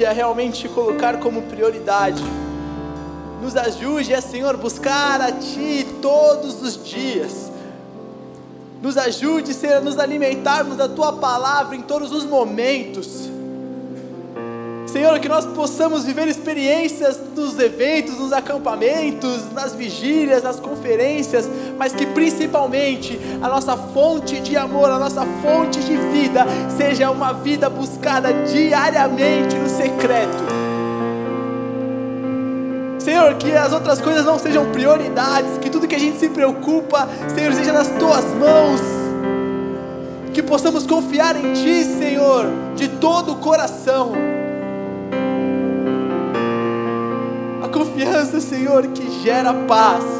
ajude a realmente colocar como prioridade. Nos ajude a, Senhor, buscar a Ti todos os dias. Nos ajude, Senhor, a nos alimentarmos da Tua palavra em todos os momentos. Senhor, que nós possamos viver experiências nos eventos, nos acampamentos, nas vigílias, nas conferências, mas que principalmente a nossa fonte de amor, a nossa fonte de vida, seja uma vida buscada diariamente no secreto. Senhor, que as outras coisas não sejam prioridades, que tudo que a gente se preocupa, Senhor, seja nas tuas mãos. Que possamos confiar em Ti, Senhor, de todo o coração. A confiança, Senhor, que gera paz,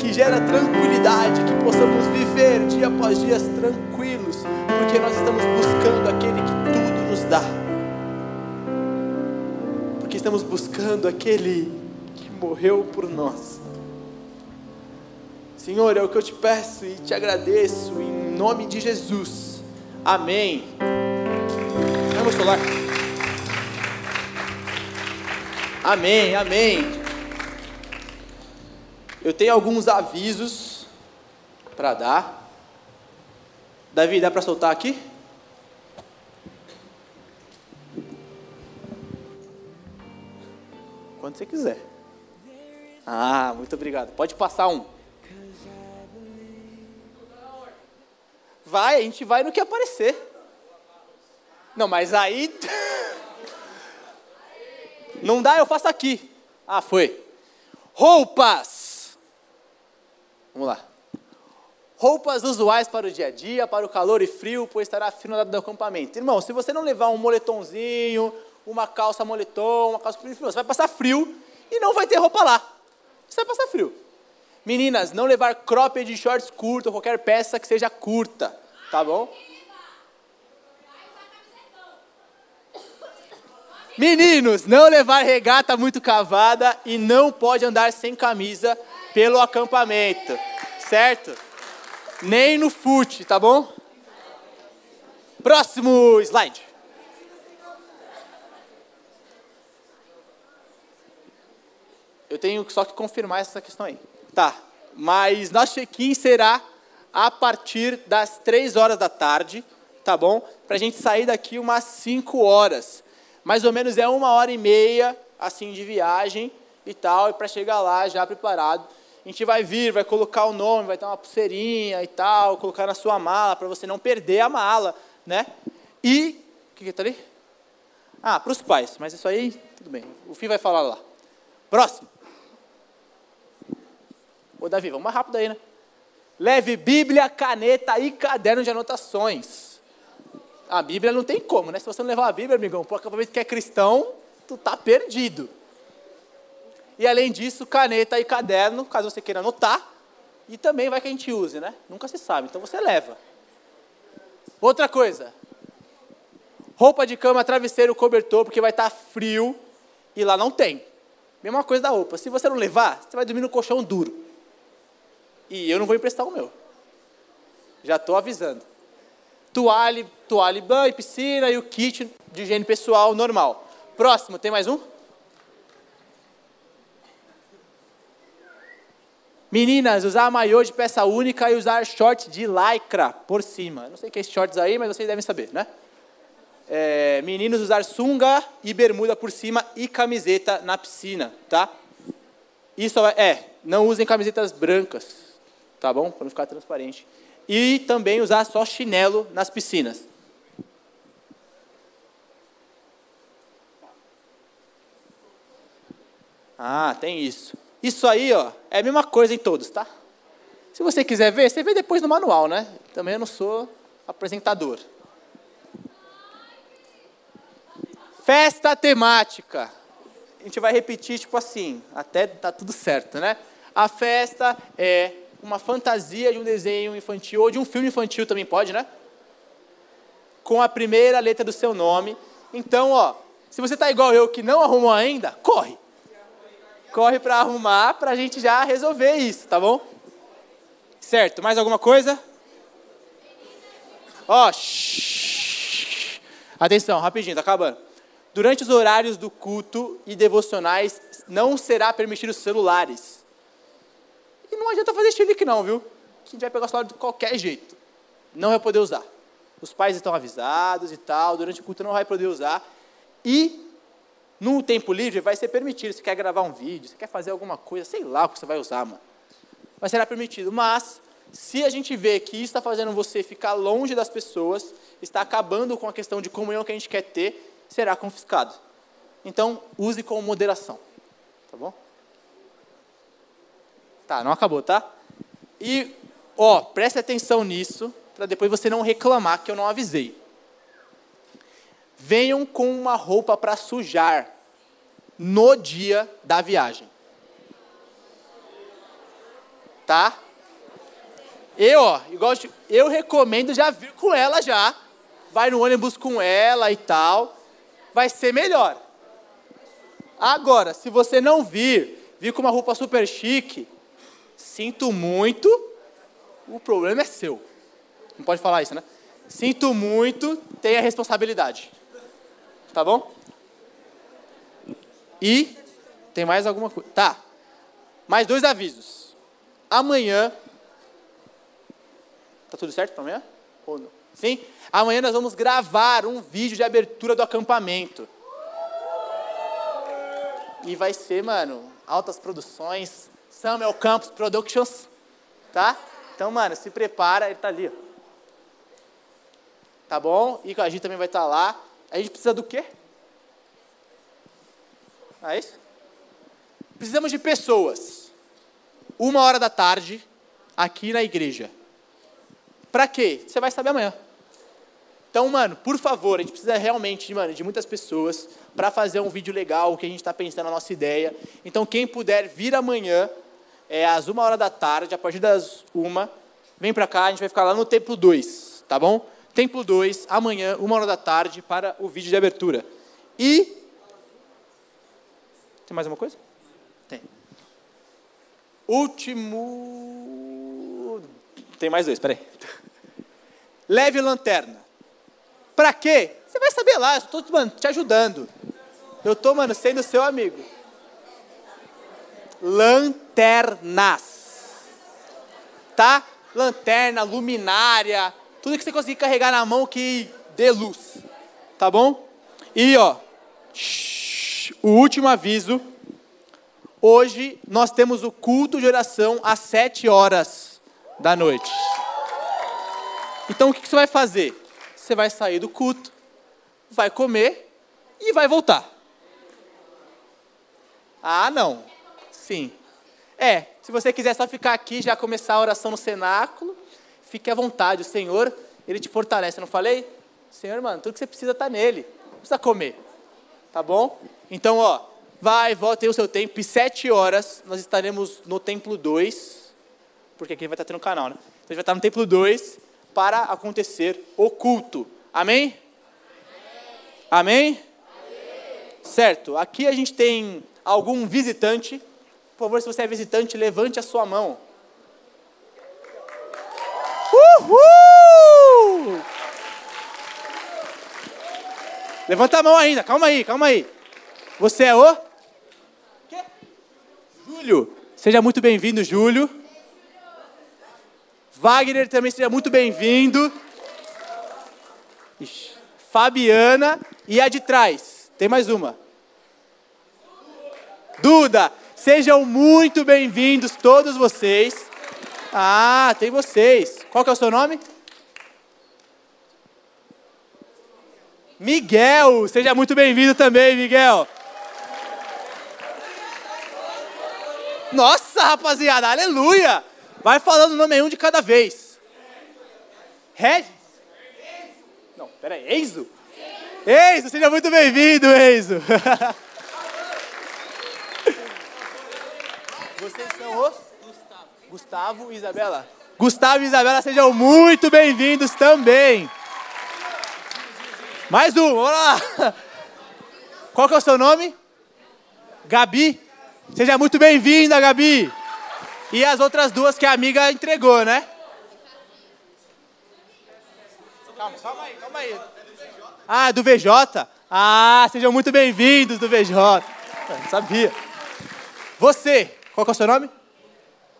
que gera tranquilidade, que possamos viver dia após dia tranquilos, porque nós estamos buscando aquele que tudo nos dá. Porque estamos buscando aquele que morreu por nós. Senhor, é o que eu te peço e te agradeço em nome de Jesus. Amém. Vamos falar. Amém, amém. Eu tenho alguns avisos para dar. Davi, dá para soltar aqui? Quando você quiser. Ah, muito obrigado. Pode passar um. Vai, a gente vai no que aparecer. Não, mas aí. Não dá, eu faço aqui. Ah, foi. Roupas. Vamos lá. Roupas usuais para o dia a dia, para o calor e frio, pois estará frio no do acampamento. Irmão, se você não levar um moletomzinho, uma calça moletom, uma calça frio, você vai passar frio e não vai ter roupa lá. Você vai passar frio. Meninas, não levar cropped de shorts curto ou qualquer peça que seja curta, tá bom? Meninos, não levar regata muito cavada e não pode andar sem camisa pelo acampamento, certo? Nem no fute, tá bom? Próximo slide. Eu tenho só que confirmar essa questão aí. Tá, mas nosso check-in será a partir das 3 horas da tarde, tá bom? Pra gente sair daqui umas 5 horas. Mais ou menos é uma hora e meia, assim, de viagem e tal, e para chegar lá já preparado. A gente vai vir, vai colocar o nome, vai ter uma pulseirinha e tal, colocar na sua mala, para você não perder a mala, né? E, o que que tá ali? Ah, para os pais, mas isso aí, tudo bem, o Fim vai falar lá. Próximo. Ô, Davi, vamos mais rápido aí, né? Leve Bíblia, caneta e caderno de anotações. A Bíblia não tem como, né? Se você não levar a Bíblia, amigão, por acampamento que é cristão, tu tá perdido. E além disso, caneta e caderno, caso você queira anotar, e também vai que a gente use, né? Nunca se sabe, então você leva. Outra coisa, roupa de cama, travesseiro, cobertor, porque vai estar frio e lá não tem. Mesma coisa da roupa. Se você não levar, você vai dormir no colchão duro. E eu não vou emprestar o meu. Já estou avisando. Toalha, toalha banho, piscina e o kit de higiene pessoal normal. Próximo, tem mais um? Meninas, usar maiô de peça única e usar short de lycra por cima. Não sei o que é shorts aí, mas vocês devem saber, né? É, meninos usar sunga e bermuda por cima e camiseta na piscina, tá? Isso é, não usem camisetas brancas, tá bom? Para não ficar transparente. E também usar só chinelo nas piscinas. Ah, tem isso. Isso aí, ó, é a mesma coisa em todos, tá? Se você quiser ver, você vê depois no manual, né? Também eu não sou apresentador. Festa temática. A gente vai repetir tipo assim, até tá tudo certo, né? A festa é uma fantasia de um desenho infantil ou de um filme infantil também pode, né? Com a primeira letra do seu nome. Então, ó, se você tá igual eu que não arrumou ainda, corre. Corre para arrumar para a gente já resolver isso, tá bom? Certo, mais alguma coisa? Ó, shh. atenção, rapidinho, tá acabando. Durante os horários do culto e devocionais, não será permitido celulares. E não adianta fazer chilique não, viu? A gente vai pegar o celular de qualquer jeito. Não vai poder usar. Os pais estão avisados e tal, durante o culto não vai poder usar. E no tempo livre vai ser permitido. Você quer gravar um vídeo, você quer fazer alguma coisa, sei lá o que você vai usar, mano. Mas será permitido. Mas, se a gente vê que isso está fazendo você ficar longe das pessoas, está acabando com a questão de comunhão que a gente quer ter, será confiscado. Então, use com moderação. Tá bom? Tá, não acabou, tá? E, ó, preste atenção nisso, para depois você não reclamar que eu não avisei. Venham com uma roupa para sujar no dia da viagem. Tá? Eu, ó, igual eu recomendo já vir com ela já. Vai no ônibus com ela e tal. Vai ser melhor. Agora, se você não vir, vir com uma roupa super chique, sinto muito, o problema é seu. Não pode falar isso, né? Sinto muito, tenha responsabilidade. Tá bom? E tem mais alguma coisa. Tá. Mais dois avisos. Amanhã. Tá tudo certo para amanhã? Ou não? Sim? Amanhã nós vamos gravar um vídeo de abertura do acampamento. E vai ser, mano, altas produções. Samuel Campos Productions. Tá? Então, mano, se prepara, ele tá ali. Tá bom? E a gente também vai estar tá lá. A gente precisa do quê? É isso? Precisamos de pessoas. Uma hora da tarde, aqui na igreja. Para quê? Você vai saber amanhã. Então, mano, por favor, a gente precisa realmente, mano, de muitas pessoas para fazer um vídeo legal, o que a gente está pensando, a nossa ideia. Então, quem puder vir amanhã, é, às uma hora da tarde, a partir das uma, vem para cá, a gente vai ficar lá no Templo 2, tá bom? Templo 2, amanhã, uma hora da tarde, para o vídeo de abertura. E. Tem mais alguma coisa? Tem. Último. Tem mais dois, peraí. Leve lanterna. Para quê? Você vai saber lá, eu estou te ajudando. Eu estou, mano, sendo seu amigo. Lanternas. Tá? Lanterna, luminária, tudo que você conseguir carregar na mão que dê luz. Tá bom? E ó, o último aviso. Hoje nós temos o culto de oração às sete horas da noite. Então o que você vai fazer? Você vai sair do culto, vai comer e vai voltar. Ah, não. Sim. É, se você quiser só ficar aqui já começar a oração no cenáculo, Fique à vontade, o Senhor, Ele te fortalece. Eu não falei? Senhor, mano, tudo que você precisa está nele. Não precisa comer. Tá bom? Então, ó, vai, volta, tem o seu tempo. E sete horas nós estaremos no templo 2, porque aqui vai estar tendo um canal, né? Então a gente vai estar no templo 2 para acontecer o culto. Amém? Amém? Amém? Certo. Aqui a gente tem algum visitante. Por favor, se você é visitante, levante a sua mão. Uhul! Levanta a mão ainda, calma aí, calma aí. Você é o? Quê? Júlio. Seja muito bem-vindo, Júlio. Wagner também seja muito bem-vindo. Fabiana e a de trás. Tem mais uma. Duda. Sejam muito bem-vindos todos vocês. Ah, tem vocês. Qual que é o seu nome? Miguel, seja muito bem-vindo também, Miguel. Nossa, rapaziada, aleluia! Vai falando o nome um de cada vez. Regis? Não, peraí, Enzo? Enzo, seja muito bem-vindo, Enzo. Vocês são os? Gustavo e Isabela. Gustavo e Isabela, sejam muito bem-vindos também. Mais um, vamos lá. Qual que é o seu nome? Gabi. Seja muito bem-vinda, Gabi. E as outras duas que a amiga entregou, né? Calma, calma aí, calma aí. Ah, do VJ? Ah, sejam muito bem-vindos do VJ. Sabia. Você, qual que é o seu nome?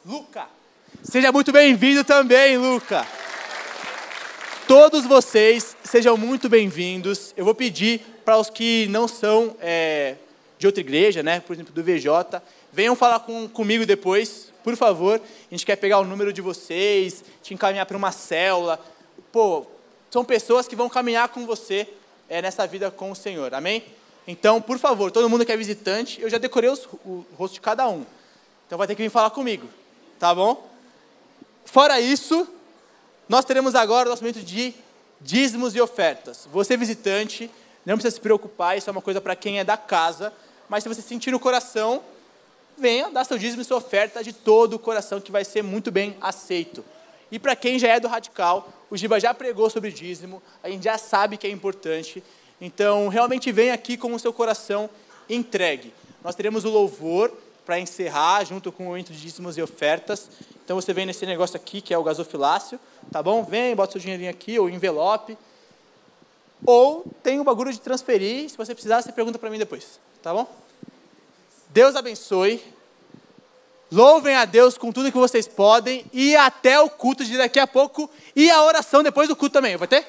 Luca. Seja muito bem-vindo também, Luca. Todos vocês sejam muito bem-vindos. Eu vou pedir para os que não são é, de outra igreja, né, por exemplo, do VJ, venham falar com, comigo depois, por favor. A gente quer pegar o número de vocês, te encaminhar para uma célula. Pô, são pessoas que vão caminhar com você é, nessa vida com o Senhor, amém? Então, por favor, todo mundo que é visitante, eu já decorei os, o rosto de cada um. Então vai ter que vir falar comigo, tá bom? Fora isso, nós teremos agora o nosso momento de dízimos e ofertas. Você visitante, não precisa se preocupar, isso é uma coisa para quem é da casa, mas se você sentir no coração, venha dar seu dízimo e sua oferta de todo o coração, que vai ser muito bem aceito. E para quem já é do radical, o Giba já pregou sobre dízimo, a gente já sabe que é importante. Então, realmente venha aqui com o seu coração entregue. Nós teremos o louvor para encerrar, junto com o momento de dízimos e ofertas. Então, você vem nesse negócio aqui, que é o gasofilácio, tá bom? Vem, bota seu dinheirinho aqui, ou envelope. Ou tem o bagulho de transferir, se você precisar, você pergunta para mim depois, tá bom? Deus abençoe. Louvem a Deus com tudo que vocês podem e até o culto de daqui a pouco e a oração depois do culto também. Vai ter?